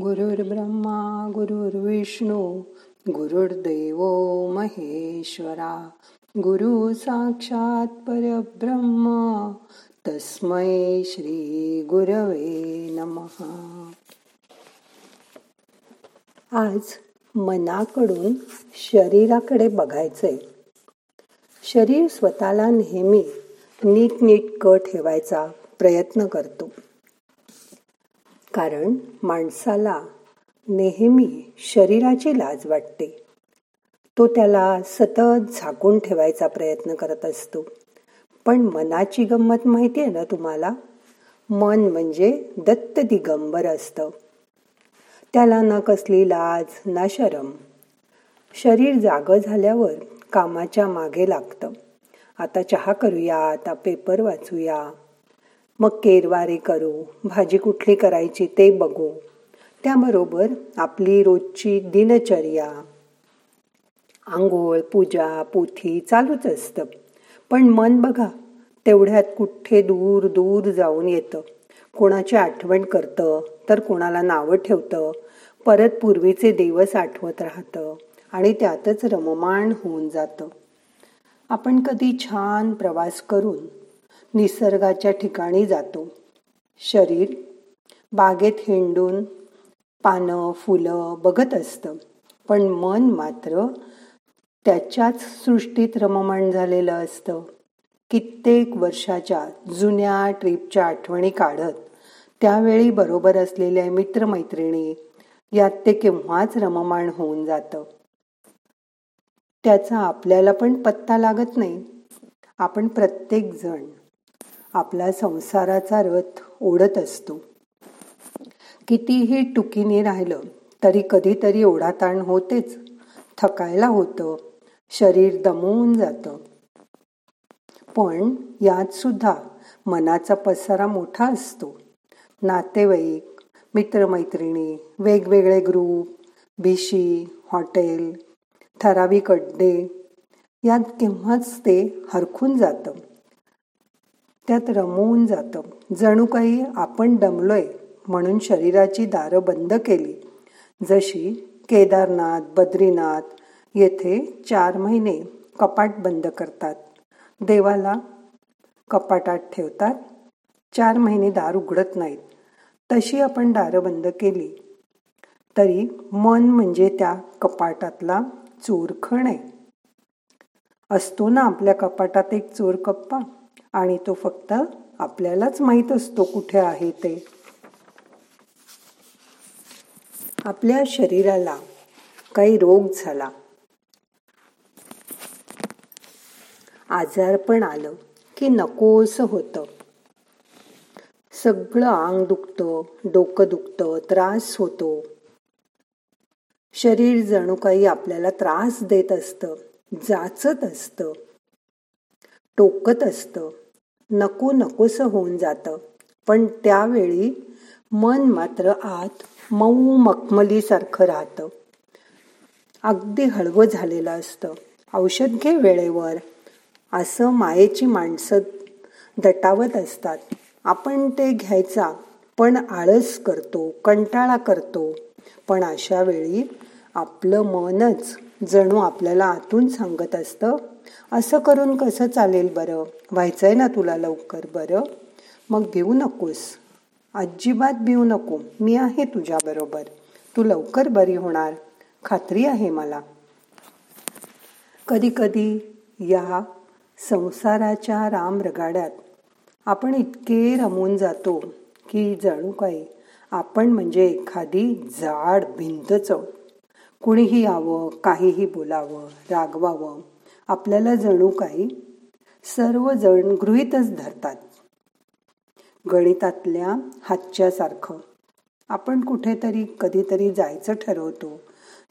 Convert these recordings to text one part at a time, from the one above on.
गुरुर्ब्रह्मा गुरुर्विष्णू गुरुर्देव महेश्वरा गुरु साक्षात परब्रह्म तस्मै श्री गुरवे नम आज मनाकडून शरीराकडे बघायचंय. शरीर स्वतःला नेहमी नीट ठेवायचा प्रयत्न करतो. कारण माणसाला नेहमी शरीराची लाज वाटते. तो त्याला सतत झाकून ठेवायचा प्रयत्न करत असतो. पण मनाची गंमत माहिती आहे ना तुम्हाला? मन म्हणजे दत्त दिगंबर असतं. त्याला ना कसली लाज ना शरम. शरीर जाग झाल्यावर कामाच्या मागे लागतं. आता चहा करूया आता पेपर वाचूया. मग केरवारी करू भाजी कुठली करायची ते बघू. त्याबरोबर आपली रोजची दिनचर्या. आंघोळ पूजा पोथी चालूच असतं. पण मन बघा तेवढ्यात कुठे दूर दूर जाऊन येतं. कोणाची आठवण करतं तर कोणाला नावं ठेवतं. परत पूर्वीचे दिवस आठवत राहतं आणि त्यातच रममाण होऊन जातं. आपण कधी छान प्रवास करून निसर्गाच्या ठिकाणी जातो. शरीर बागेत हिंडून पानं फुलं बघत असतं. पण मन मात्र त्याच्याच सृष्टीत रममाण झालेलं असतं. कित्येक वर्षाच्या जुन्या ट्रिपच्या आठवणी काढत त्यावेळी बरोबर असलेल्या मित्रमैत्रिणी यात ते केव्हाच रममाण होऊन जातं. त्याचा आपल्याला पण पत्ता लागत नाही. आपण प्रत्येक जण आपला संसाराचा रथ ओढत असतो. कितीही टुकीने राहिलं तरी कधीतरी ओढाताण होतेच. थकायला होतं शरीर दमवून जातं. पण यात सुद्धा मनाचा पसारा मोठा असतो. नातेवाईक मित्रमैत्रिणी वेगवेगळे ग्रुप भिशी हॉटेल ठराविक अड्डे यात केव्हाच ते हरखून जातं. त्यात रमवून जातं. जणू काही आपण दमलोय म्हणून शरीराची दारं बंद केली. जशी केदारनाथ बद्रीनाथ येथे चार महिने कपाट बंद करतात. देवाला कपाटात ठेवतात. चार महिने दार उघडत नाहीत. तशी आपण दारं बंद केली. तरी मन म्हणजे त्या कपाटातला चोरखण आहे. असतो ना आपल्या कपाटात एक चोर कप्पा? आणि तो फक्त आपल्यालाच माहीत असतो कुठे आहे ते. आपल्या शरीराला काही रोग झाला. आजार पण आलं की नकोस होतं. सगळं अंग दुखतं डोकं दुखतं त्रास होतो. शरीर जणू काही आपल्याला त्रास देत असतं जाचत असतं टोकत असतं. नको नकोस होऊन जातं. पण त्यावेळी मन मात्र आत मऊ मखमलीसारखं राहतं. अगदी हळवं झालेलं असतं. औषध घे वेळेवर असं मायेची माणसं दटावत असतात. आपण ते घ्यायचा पण आळस करतो कंटाळा करतो. पण अशा वेळी आपलं मनच जणू आपल्याला आतून सांगत असतं असं करून कसं चालेल बरं? व्हायचंय ना तुला लवकर बरं? मग भिवू नकोस. अजिबात भिवू नको. मी आहे तुझ्याबरोबर तू लवकर बरी होणार. खात्री आहे मला. कधी कधी या संसाराच्या राम रगाड्यात आपण इतके रमून जातो की जणू काही आपण म्हणजे एखादी जाड भिंतच कुणीही यावं काहीही बोलावं रागवावं आपल्याला जणू काही सर्वजण गृहीतच धरतात. गणितातल्या हातच्या सारखं आपण कुठेतरी कधीतरी जायचं ठरवतो.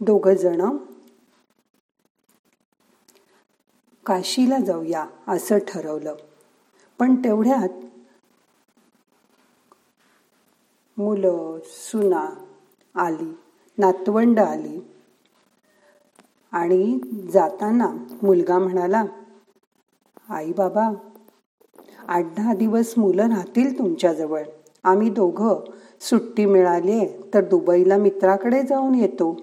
दोघं जण काशीला जाऊया असं ठरवलं. पण तेवढ्यात मुलं सुना आली नातवंड आली. आणि जाताना मुलगा म्हणाला आई बाबा आठ दहा दिवस मुलं राहतील तुमच्याजवळ. आम्ही दोघं सुट्टी मिळाली तर दुबईला मित्राकडे जाऊन येतो.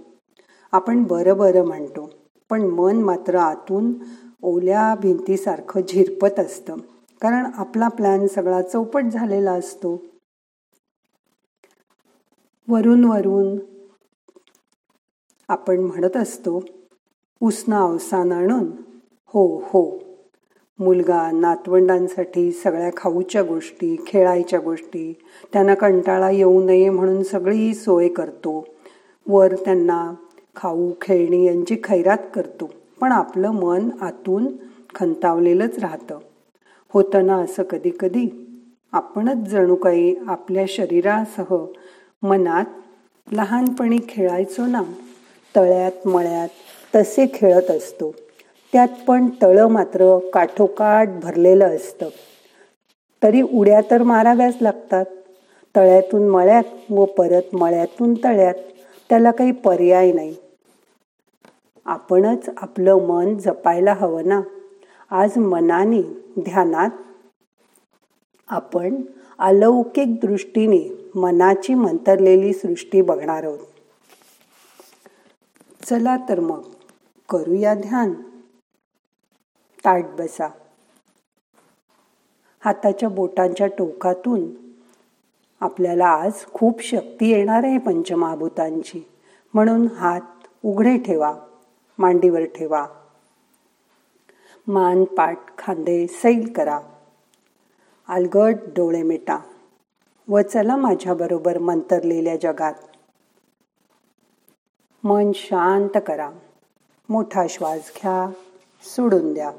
आपण बरं बरं म्हणतो पण मन मात्र आतून ओल्या भिंतीसारखं झिरपत असतं कारण आपला प्लॅन सगळा चौपट झालेला असतो. वरून वरून आपण म्हणत असतो उसना अवसान आणून हो हो. मुलगा नातवंडांसाठी सगळ्या खाऊच्या गोष्टी खेळायच्या गोष्टी त्यांना कंटाळा येऊ नये म्हणून सगळी सोय करतो. वर त्यांना खाऊ खेळणी यांची खैरात करतो. पण आपलं मन आतून खंतावलेलंच राहतं. होतं ना असं कधी कधी आपणच जणू काही आपल्या शरीरासह मनात लहानपणी खेळायचो ना तळ्यात मळ्यात तसे खेळत असतो. त्यात पण तळं मात्र काठोकाठ भरलेलं असतं. तरी उड्या तर माराव्याच लागतात. तळ्यातून मळ्यात व परत मळ्यातून तळ्यात त्याला काही पर्याय नाही. आपणच आपलं मन जपायला हवं ना? आज मनाने ध्यानात आपण अलौकिक दृष्टीने मनाची मंतरलेली सृष्टी बघणार आहोत. चला तर मग. करूया ध्यान. ताट बसा. हाताच्या बोटांच्या टोकातून आपल्याला आज खूप शक्ती येणार आहे पंचमहाभूतांची. म्हणून हात उघडे ठेवा मांडीवर ठेवा. मान पाठ खांदे सैल करा. अलगट डोळे मिटा. व चला माझ्याबरोबर मंतरलेल्या जगात. मन शांत करा. मोठा श्वास घ्या सोडून द्या.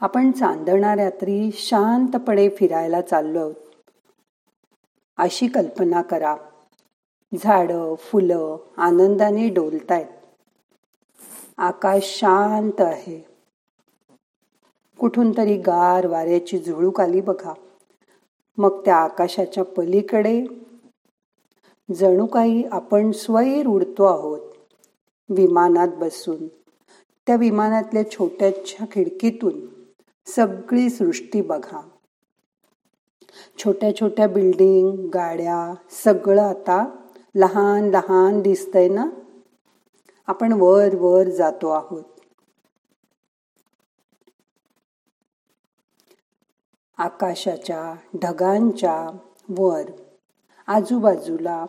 आपण चांदणा रात्री शांतपणे फिरायला चाललो आहोत. अशी कल्पना करा. झाडं फुलं आनंदाने डोलतायत. आकाश शांत आहे. कुठून तरी गार वाऱ्याची झुळूक आली बघा. मग त्या आकाशाच्या पलीकडे जणू काही आपण स्वैर उडतो आहोत. विमानात बसून. त्या विमानातल्या छोट्याच्या खिडकीतून सगळी सृष्टी बघा. छोट्या छोट्या बिल्डिंग गाड्या सगळं आता लहान लहान दिसतंय ना? आपण वर वर जातो आहोत. आकाशाच्या ढगांच्या वर आजूबाजूला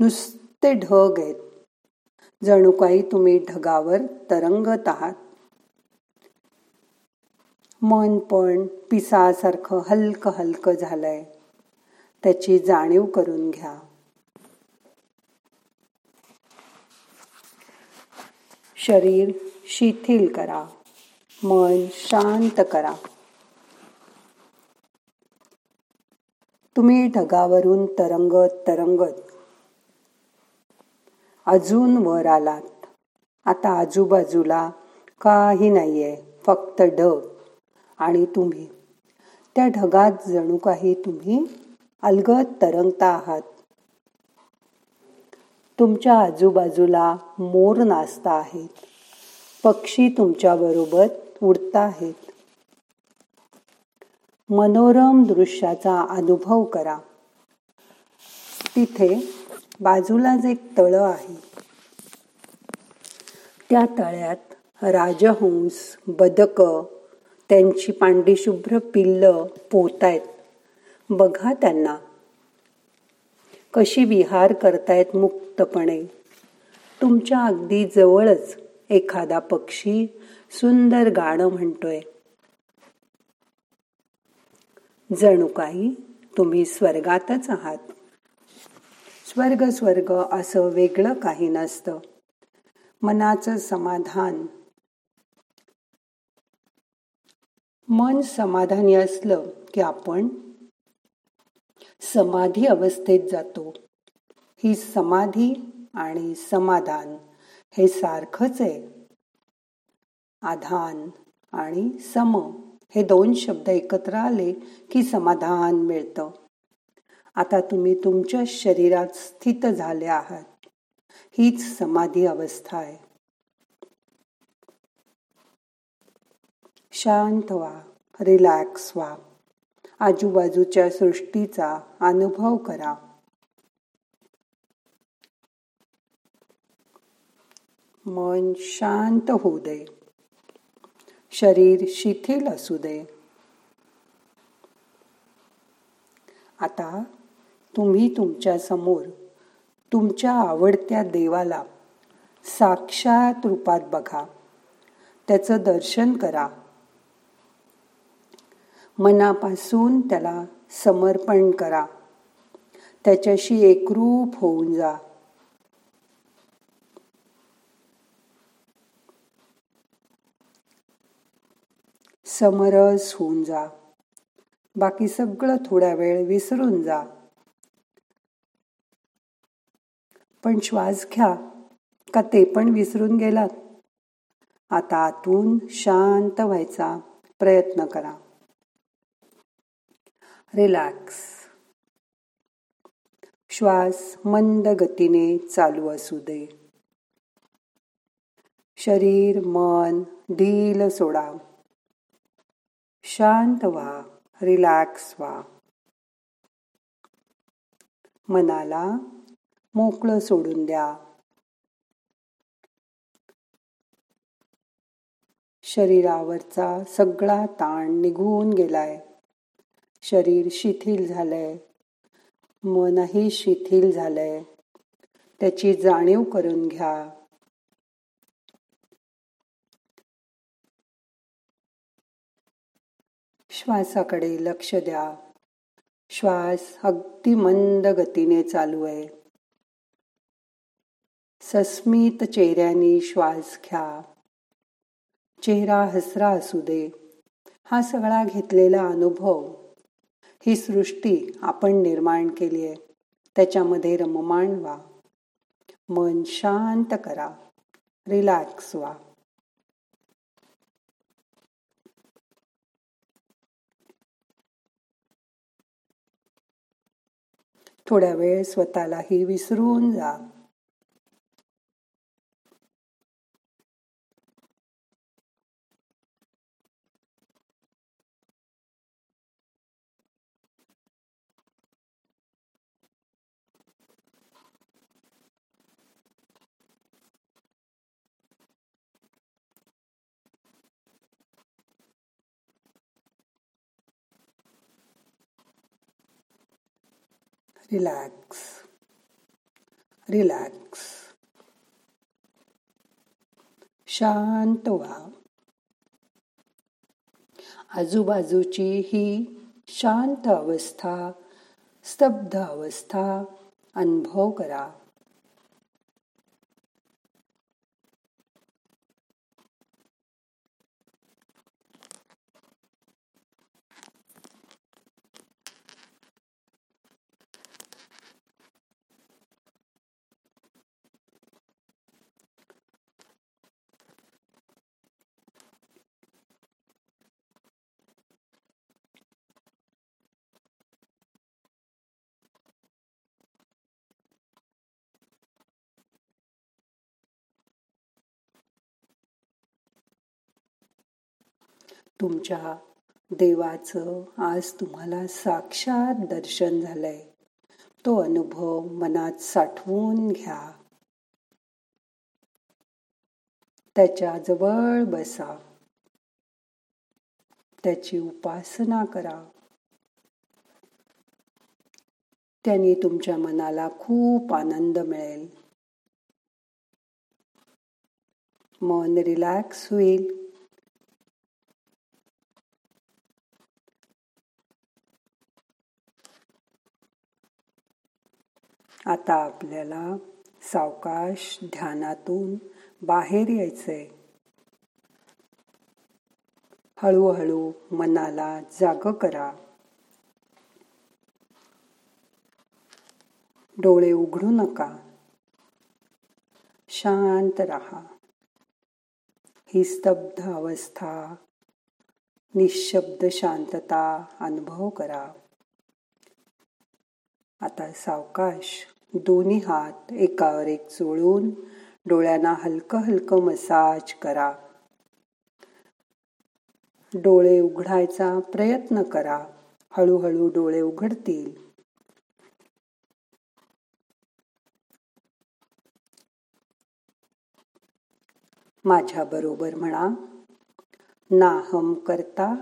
नुसते ढग आहेत. जणू काही तुम्ही ढगावर तरंगत आहात मन पण पिसासारखं हलकं हलकं झालंय. त्याची जाणीव करून घ्या. शरीर शिथिल करा. मन शांत करा. तुम्ही ढगावरून तरंगत तरंगत अजून वर आलात. आता आजूबाजूला काही नाहीये फक्त ढग. आणि तुम्ही त्या ढगात जणू काही तुम्ही अलगद तरंगता आहात. तुमच्या आजूबाजूला मोर नाचता आहेत. पक्षी तुमच्याबरोबर उडता आहेत. मनोरम दृश्याचा अनुभव करा. तिथे बाजूलाच एक तळ आहे त्या तळ्यात राजहंस बदक त्यांची पांडी पिल्लं पिल्ल पोहतायत. बघा त्यांना. कशी विहार करतायत मुक्तपणे. तुमच्या अगदी जवळच एखादा पक्षी सुंदर गाणं म्हणतोय. जणू काही तुम्ही स्वर्गातच आहात. स्वर्ग स्वर्ग असं वेगळं काही नसतं. मनाचं समाधान. मन समाधानी असलं की आपण समाधी अवस्थेत जातो. ही समाधी आणि समाधान हे सारखंच आहे. आधान आणि सम हे दोन शब्द एकत्र आले की समाधान मिळतं. आता तुम्ही तुमच्या शरीरात स्थित झाले आहात. हीच समाधी अवस्था आहे. शांत व्हा रिलॅक्स व्हा. आजूबाजूच्या सृष्टीचा अनुभव करा. मन शांत होऊ दे. शरीर शिथिल असू दे. आता तुम्ही तुमच्यासमोर तुमच्या आवडत्या देवाला साक्षात रूपात बघा. त्याचं दर्शन करा. मनापासून त्याला समर्पण करा. त्याच्याशी एकरूप होऊन जा. समरस होऊन जा. बाकी सगळं थोड्या वेळ विसरून जा. पण श्वास घ्या का ते पण विसरून गेलात? आता आतून शांत व्हायचा प्रयत्न करा. रिलॅक्स. श्वास मंद गतीने चालू असू दे. शरीर मन ढील सोडा. शांत व्हा रिलॅक्स व्हा. मनाला मोकळं सोडून द्या. शरीरावरचा सगळा ताण निघून गेलाय. शरीर शिथिल झालंय. मनही शिथिल झालंय. त्याची जाणीव करून घ्या. श्वासाकडे लक्ष द्या. श्वास अगदी मंद गतीने चालू आहे. सस्मित चेहऱ्याने श्वास घ्या. चेहरा हसरा असू दे. हा सगळा घेतलेला अनुभव ही सृष्टी आपण निर्माण केली आहे. त्याच्यामध्ये रममाण व्हा. मन शांत करा. रिलॅक्स व्हा. थोड्या वेळ स्वतःलाही विसरून जा. रिलॅक्स रिलॅक्स शांत व्हा. आजूबाजूची ही शांत अवस्था स्तब्ध अवस्था अनुभव करा. तुमच्या देवाचं आज तुम्हाला साक्षात दर्शन झालंय. तो अनुभव मनात साठवून घ्या. त्याच्याजवळ बसा. त्याची उपासना करा. त्याने तुमच्या मनाला खूप आनंद मिळेल. मन रिलॅक्स होईल. आता आपल्याला सावकाश ध्यानातून बाहेर यायचंय. हळूहळू मनाला जाग करा. डोळे उघडू नका. शांत राहा. ही स्तब्ध अवस्था निशब्द शांतता अनुभव करा. आता सावकाश दोन्ही हात एकावर एक चोळून डोळ्यांना हलकं हलकं मसाज करा. डोळे उघडायचा प्रयत्न करा. हळूहळू डोळे उघडतील. माझ्या बरोबर म्हणा नाहम करता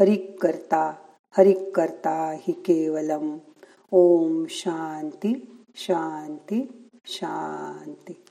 हरिक करता हरिक करता हि केवलम. ओम शांती. शांती शांती.